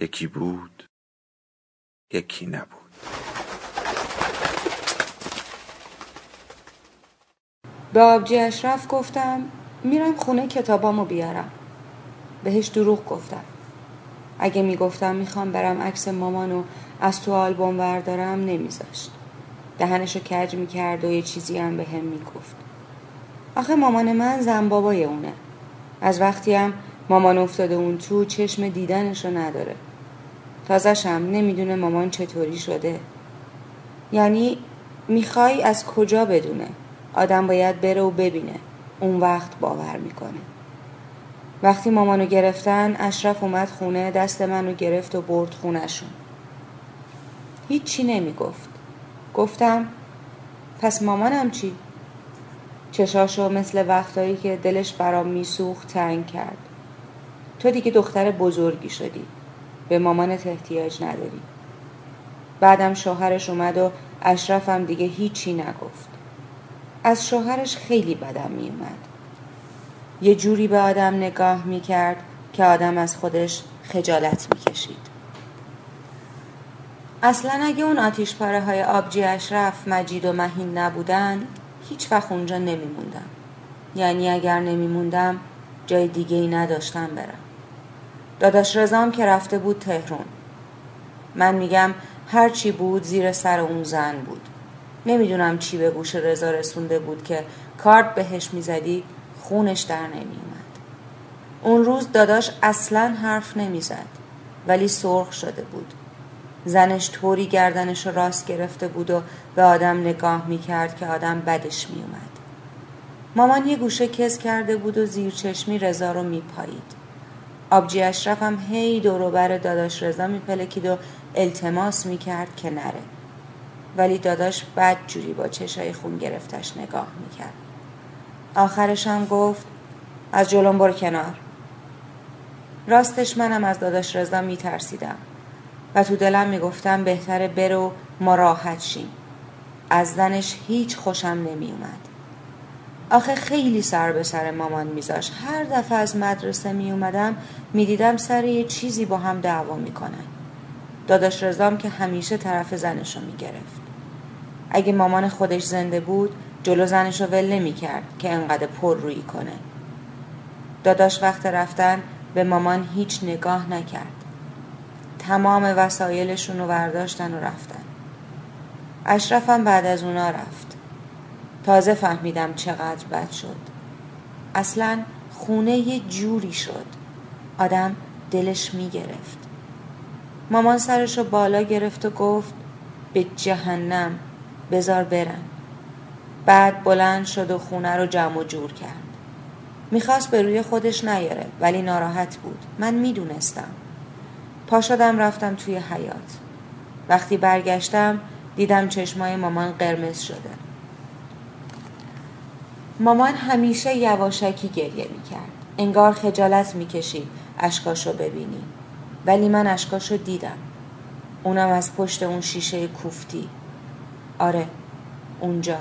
یکی بود یکی نبود. به آبجی اشرف گفتم میرم خونه کتابامو بیارم. بهش دروغ گفتم. اگه می‌گفتم می‌خوام برم عکس مامانو از تو آلبوم بردارم نمیذاشت. دهنشو کج می‌کرد و یه چیزی هم به هم می‌گفت. آخه مامان من زن بابای اونه. از وقتی هم مامان افتاده اون تو چشم دیدنشو نداره. تازشم نمی‌دونه مامان چطوری شده. یعنی می‌خوای از کجا بدونه؟ آدم باید بره و ببینه. اون وقت باور می‌کنه. وقتی مامانو گرفتن اشرف اومد خونه دست منو گرفت و برد خونشون هیچی نمی‌گفت. گفتم پس مامانم چی؟ چشاشو مثل وقتایی که دلش برام میسوخت تنگ کرد. تو دیگه دختر بزرگی شدی. به مامانت احتیاج نداری. بعدم شوهرش اومد و اشرفم دیگه هیچی نگفت. از شوهرش خیلی بدم میومد یه جوری به آدم نگاه می‌کرد که آدم از خودش خجالت می‌کشید. اصلا اگه اون آتیش پاره های آبجی اشرف مجید و مهین نبودن هیچ وقت اونجا نمیموندم. یعنی اگر نمیموندم جای دیگه ای نداشتم برم. داداش رزام که رفته بود تهرون من میگم هر چی بود زیر سر اون زن بود. نمی‌دونم چی به گوش رضا رسونده بود که کارت بهش می‌زدی خونش در نمیومد. اون روز داداش اصلا حرف نمی‌زد ولی سرخ شده بود. زنش طوری گردنش رو راست گرفته بود و به آدم نگاه می‌کرد که آدم بدش میومد. مامان یه گوشه کس کرده بود و زیر چشمی رضا رو میپایید. آبجی اشرف هم هی دوروبر داداش رضا میپلکید و التماس می‌کرد که نره ولی داداش بد جوری با چشای خون گرفتش نگاه می‌کرد. آخرش هم گفت از جلوم برو کنار. راستش منم از داداش رضا میترسیدم و تو دلم می‌گفتم بهتره برو ما راحت شیم. از زنش هیچ خوشم نمیومد. آخه خیلی سر به سر مامان میذاش. هر دفعه از مدرسه می اومدم می‌دیدم سر یه چیزی با هم دعوا می‌کنن. داداش رزام که همیشه طرف زنشو می‌گرفت. اگه مامان خودش زنده بود جلو زنشو ول نمی‌کرد که انقدر پر روی کنه. داداش وقت رفتن به مامان هیچ نگاه نکرد. تمام وسایلشون رو برداشتن و رفتن. اشرفم بعد از اونا رفت. تازه فهمیدم چقدر بد شد. اصلا خونه یه جوری شد. آدم دلش می‌گرفت. مامان سرش رو بالا گرفت و گفت به جهنم بزار برن بعد بلند شد و خونه رو جمع و جور کرد. می‌خواست به روی خودش نیاره ولی ناراحت بود. من می‌دونستم. پا شدم رفتم توی حیات وقتی برگشتم دیدم چشمای مامان قرمز شده. مامان همیشه یواشکی گریه می‌کرد. انگار خجالت می‌کشید. اشکاشو ببینی. ولی من اشکاشو دیدم. اونم از پشت اون شیشه کوفتی. آره اونجا.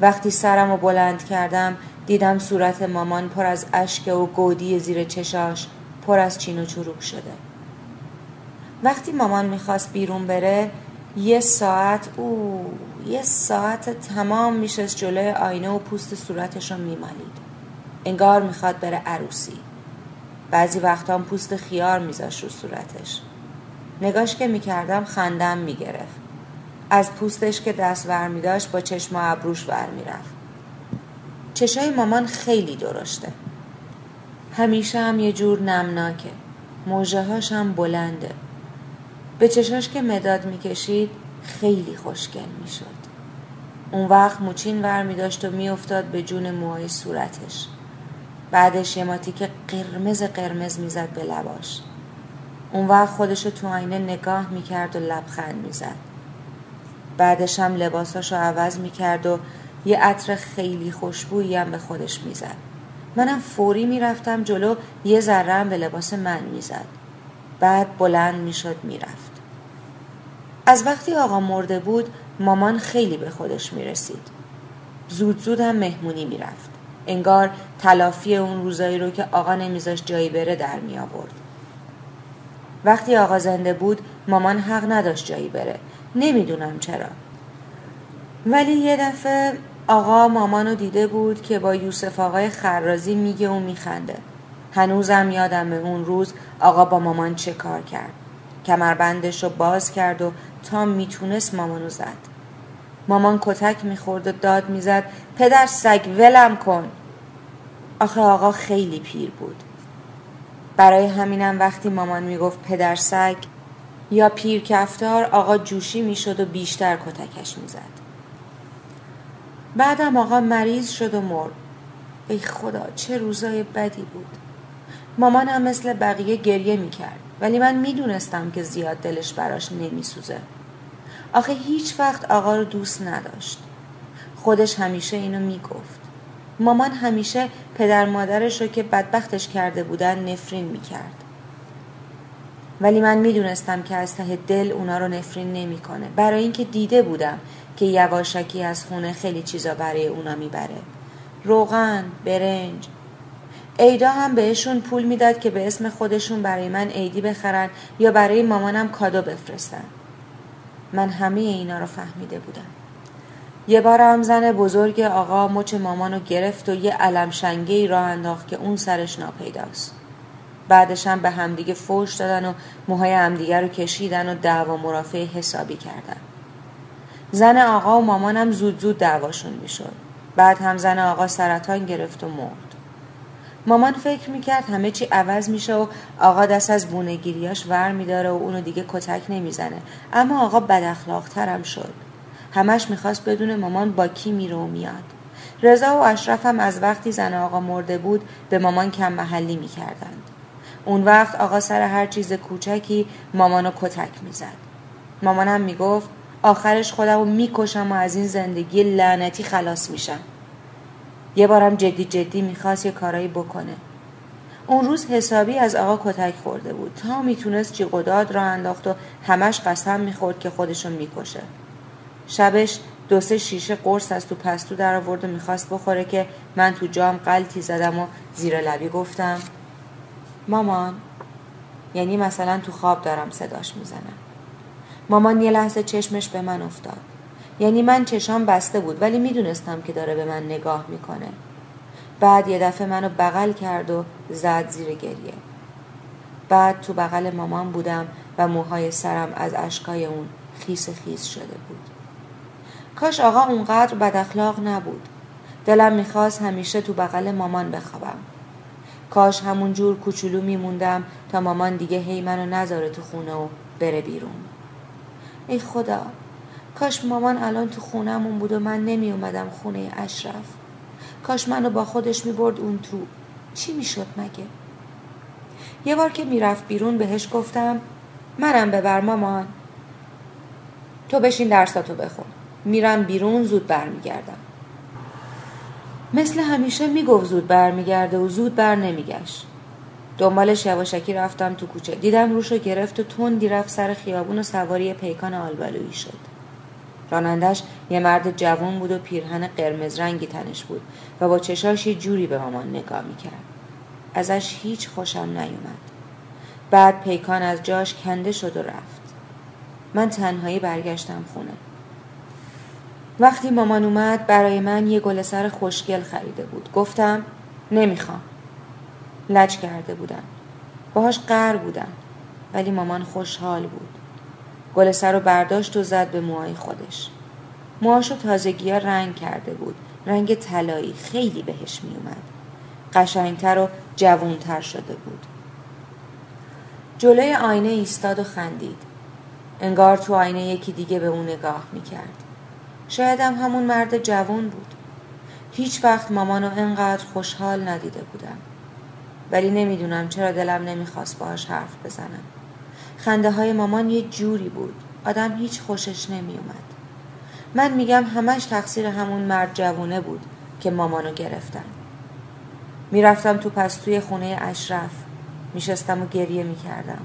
وقتی سرم رو بلند کردم دیدم صورت مامان پر از اشک و گودی زیر چشاش پر از چین و چروک شده. وقتی مامان می‌خواست بیرون بره یه ساعت او یه ساعت تمام میشست جلوی آینه و پوست صورتش رو میمالید انگار می‌خواد بره عروسی بعضی وقتا پوست خیار میذاش رو صورتش نگاش که می‌کردم خندم می‌گرفت از پوستش که دست ور می داشت با چشم و ابروش ور می رفت. چشای مامان خیلی درشته. همیشه هم یه جور نمناکه. موجه هم بلنده. به چشاش که مداد می‌کشید خیلی خوشگل می‌شد. اون وقت موچین ور می داشت و میافتاد به جون موهای صورتش. بعدش یه که قرمز قرمز می‌زد به لباش. اون وقت خودشو تو آینه نگاه می‌کرد و لبخند می‌زد. بعدش هم لباساشو عوض می‌کرد و یه عطر خیلی خوشبویی هم به خودش می‌زد منم فوری می‌رفتم جلو یه ذره به لباس من می‌زد بعد بلند می‌شد می‌رفت. از وقتی آقا مرده بود مامان خیلی به خودش می‌رسید. زود زود هم مهمونی می‌رفت. انگار تلافی اون روزایی رو که آقا نمیذاش جایی بره در می آورد. وقتی آقا زنده بود مامان حق نداشت جایی بره. نمی‌دونم چرا. ولی یه دفعه آقا مامانو دیده بود که با یوسف آقای خرازی میگه و میخنده. هنوزم یادم اون روز آقا با مامان چه کار کرد. کمربندش رو باز کرد و تا می‌تونست مامانو زد. مامان کتک می‌خورد و داد می‌زد پدر سگ ولم کن. آخه آقا خیلی پیر بود. برای همینم وقتی مامان می‌گفت پدر سگ یا پیر کفتار آقا جوشی می‌شد و بیشتر کتکش می‌زد. بعدم آقا مریض شد و مرد. ای خدا چه روزای بدی بود. مامانم مثل بقیه گریه می‌کرد. ولی من می‌دونستم که زیاد دلش براش نمیسوزه. آخه هیچ وقت آقا رو دوست نداشت. خودش همیشه اینو می‌گفت. مامان همیشه پدر مادرش رو که بدبختش کرده بودن نفرین می‌کرد. ولی من می‌دونستم که از ته دل اونا رو نفرین نمی‌کنه. برای اینکه دیده بودم که یواشکی از خونه خیلی چیزا برای اونا می‌بره. روغن برنج ایدا هم بهشون پول می‌داد که به اسم خودشون برای من عیدی بخرن یا برای مامانم کادو بفرستن. من همه اینا رو فهمیده بودم. یه بار هم زن بزرگ آقا مچ مامانو گرفت و یه علم شنگه ای راه انداخت که اون سرش ناپیداست. بعدش هم به همدیگه فوش دادن و موهای همدیگه رو کشیدن و دعوا مرافع حسابی کردن. زن آقا و مامانم زود زود دعواشون می‌شد. بعد هم زن آقا سرطان گرفت و مرد. مامان فکر می‌کرد همه چی عوض میشه و آقا دست از بونگیریاش ور میداره و اونو دیگه کتک نمی‌زنه. اما آقا بد ترم شد. همش می‌خواست بدون مامان با کی میره و میاد. رضا و اشرف هم از وقتی زن آقا مرده بود به مامان کم محلی می‌کردند. اون وقت آقا سر هر چیز کوچکی مامانو کتک می‌زد. مامانم می‌گفت آخرش خودم رو می‌کشم و از این زندگی لعنتی خلاص میشم. یه بارم جدی جدی می‌خواست یه کارایی بکنه. اون روز حسابی از آقا کتک خورده بود. تا می‌تونست جی قداد را انداخت و همش قسم می‌خورد که خودشون می‌کشه. شبش دو سه شیشه قرص از تو پستو در آورد و می‌خواست بخوره که من تو جام قلتی زدم و زیر لبی گفتم مامان یعنی مثلا تو خواب دارم صداش می‌زنم. مامان یه لحظه چشمش به من افتاد. یعنی من چشام بسته بود ولی می‌دونستم که داره به من نگاه می‌کنه. بعد یه دفعه منو بغل کرد و زد زیر گریه. بعد تو بغل مامان بودم و موهای سرم از اشکای اون خیس خیس شده بود. کاش آقا اونقدر بد اخلاق نبود. دلم می‌خواست همیشه تو بغل مامان بخوابم. کاش همون جور کوچولو میموندم تا مامان دیگه هی منو نذاره تو خونه و بره بیرون. ای خدا! کاش مامان الان تو خونهمون بود و من نمی اومدم خونه اشرف. کاش منو با خودش می برد اون تو. چی می‌شد مگه؟ یه بار که می‌رفت بیرون بهش گفتم منم ببر مامان. تو بشین درساتو بخون. میرم بیرون زود برمیگردم. مثل همیشه می‌گفت زود برمیگرده و زود بر نمیگشت. دنبالش یواشکی رفتم تو کوچه. دیدم روشو گرفت و تندی رفت سر خیابون و سواری پیکان آلبالویی شد. رانندش یه مرد جوان بود و پیرهن قرمز رنگی تنش بود و با چشاش جوری به مامان نگاه می‌کرد. ازش هیچ خوشم نیومد. بعد پیکان از جاش کنده شد و رفت. من تنهایی برگشتم خونه. وقتی مامان اومد برای من یه گل سر خوشگل خریده بود. گفتم نمی‌خوام. لج کرده بودن باهاش قر بودن ولی مامان خوشحال بود. گل سر رو برداشت و زد به موهای خودش. موهاشو تازگی ها رنگ کرده بود. رنگ طلایی خیلی بهش می اومد. قشنگتر و جوونتر شده بود. جلوی آینه ایستاد و خندید. انگار تو آینه یکی دیگه به اون نگاه می‌کرد شایدم همون مرد جوان بود. هیچ وقت مامانو انقدر خوشحال ندیده بودم. ولی نمی‌دونم چرا دلم نمی‌خواست باهاش حرف بزنم. خنده های مامان یه جوری بود. آدم هیچ خوشش نمیومد من میگم همش تقصیر همون مرد جوونه بود که مامانو گرفتن. می‌رفتم تو پستوی خونه اشرف. میشستم و گریه می‌کردم.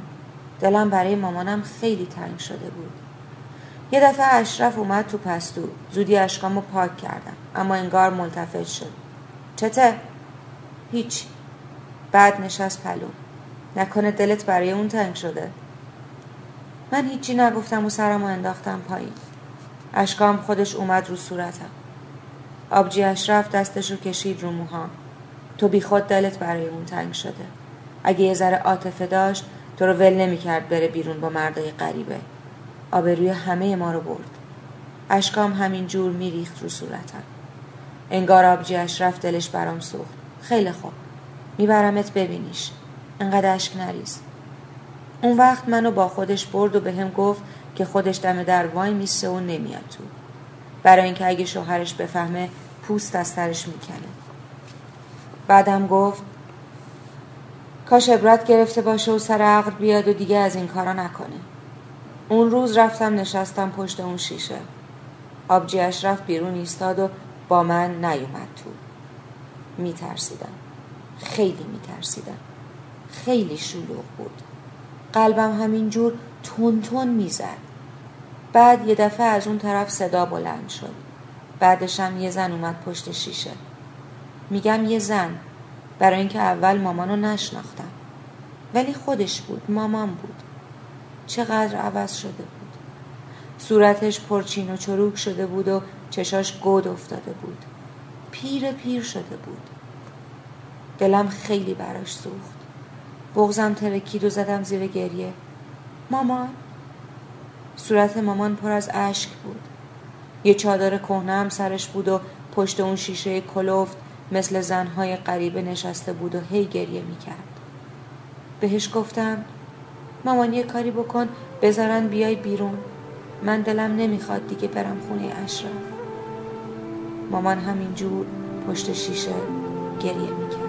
دلم برای مامانم خیلی تنگ شده بود. یه دفعه اشرف اومد تو پستو. زودی اشکامو پاک کردم. اما انگار ملتفت شد. چته؟ هیچ. بعد نشست پلو. نکنه دلت برای اون تنگ شده. من هیچی نگفتم و سرمو انداختم پایین. اشکام خودش اومد رو صورتم. آبجی اشرف دستش رو کشید رو موهام. تو بیخود دلت برای اون تنگ شده. اگه یه ذره عاطفه داشت تو رو ول نمی‌کرد بره بیرون با مردای غریبه. آبروی همه ما رو برد. اشکام همین جور میریخت رو صورتم. انگار آبجی اشرف دلش برام سوخت. خیلی خوب. میبرمت ببینیش. انقدر اشک نریز. اون وقت منو با خودش برد و به هم گفت که خودش دم در وای میسه و نمیاد تو. برای اینکه اگه شوهرش بفهمه پوست از سرش می‌کنه. بعدم گفت کاش عبرت گرفته باشه و سر عقل بیاد و دیگه از این کارا نکنه. اون روز رفتم نشستم پشت اون شیشه. آبجی اشرف بیرون ایستاد و با من نیومد تو. میترسیدم. خیلی میترسیدم. خیلی شلوغ بود. قلبم همینجور تون تون می‌زد. بعد یه دفعه از اون طرف صدا بلند شد. بعدشم یه زن اومد پشت شیشه. میگم یه زن برای اینکه اول مامانو نشناختم. ولی خودش بود مامان بود. چقدر عوض شده بود. صورتش پرچین و چروک شده بود و چشاش گود افتاده بود. پیر پیر شده بود. دلم خیلی براش سوخت. بغزم ترکید و زدم زیر گریه. مامان صورت مامان پر از اشک بود. یه چادر کهنه هم سرش بود و پشت اون شیشه کلوفت مثل زنهای غریبه نشسته بود و هی گریه می‌کرد. بهش گفتم مامان یه کاری بکن بذارن بیای بیرون. من دلم نمی‌خواد دیگه برم خونه اشرف مامان همینجور پشت شیشه گریه می‌کرد.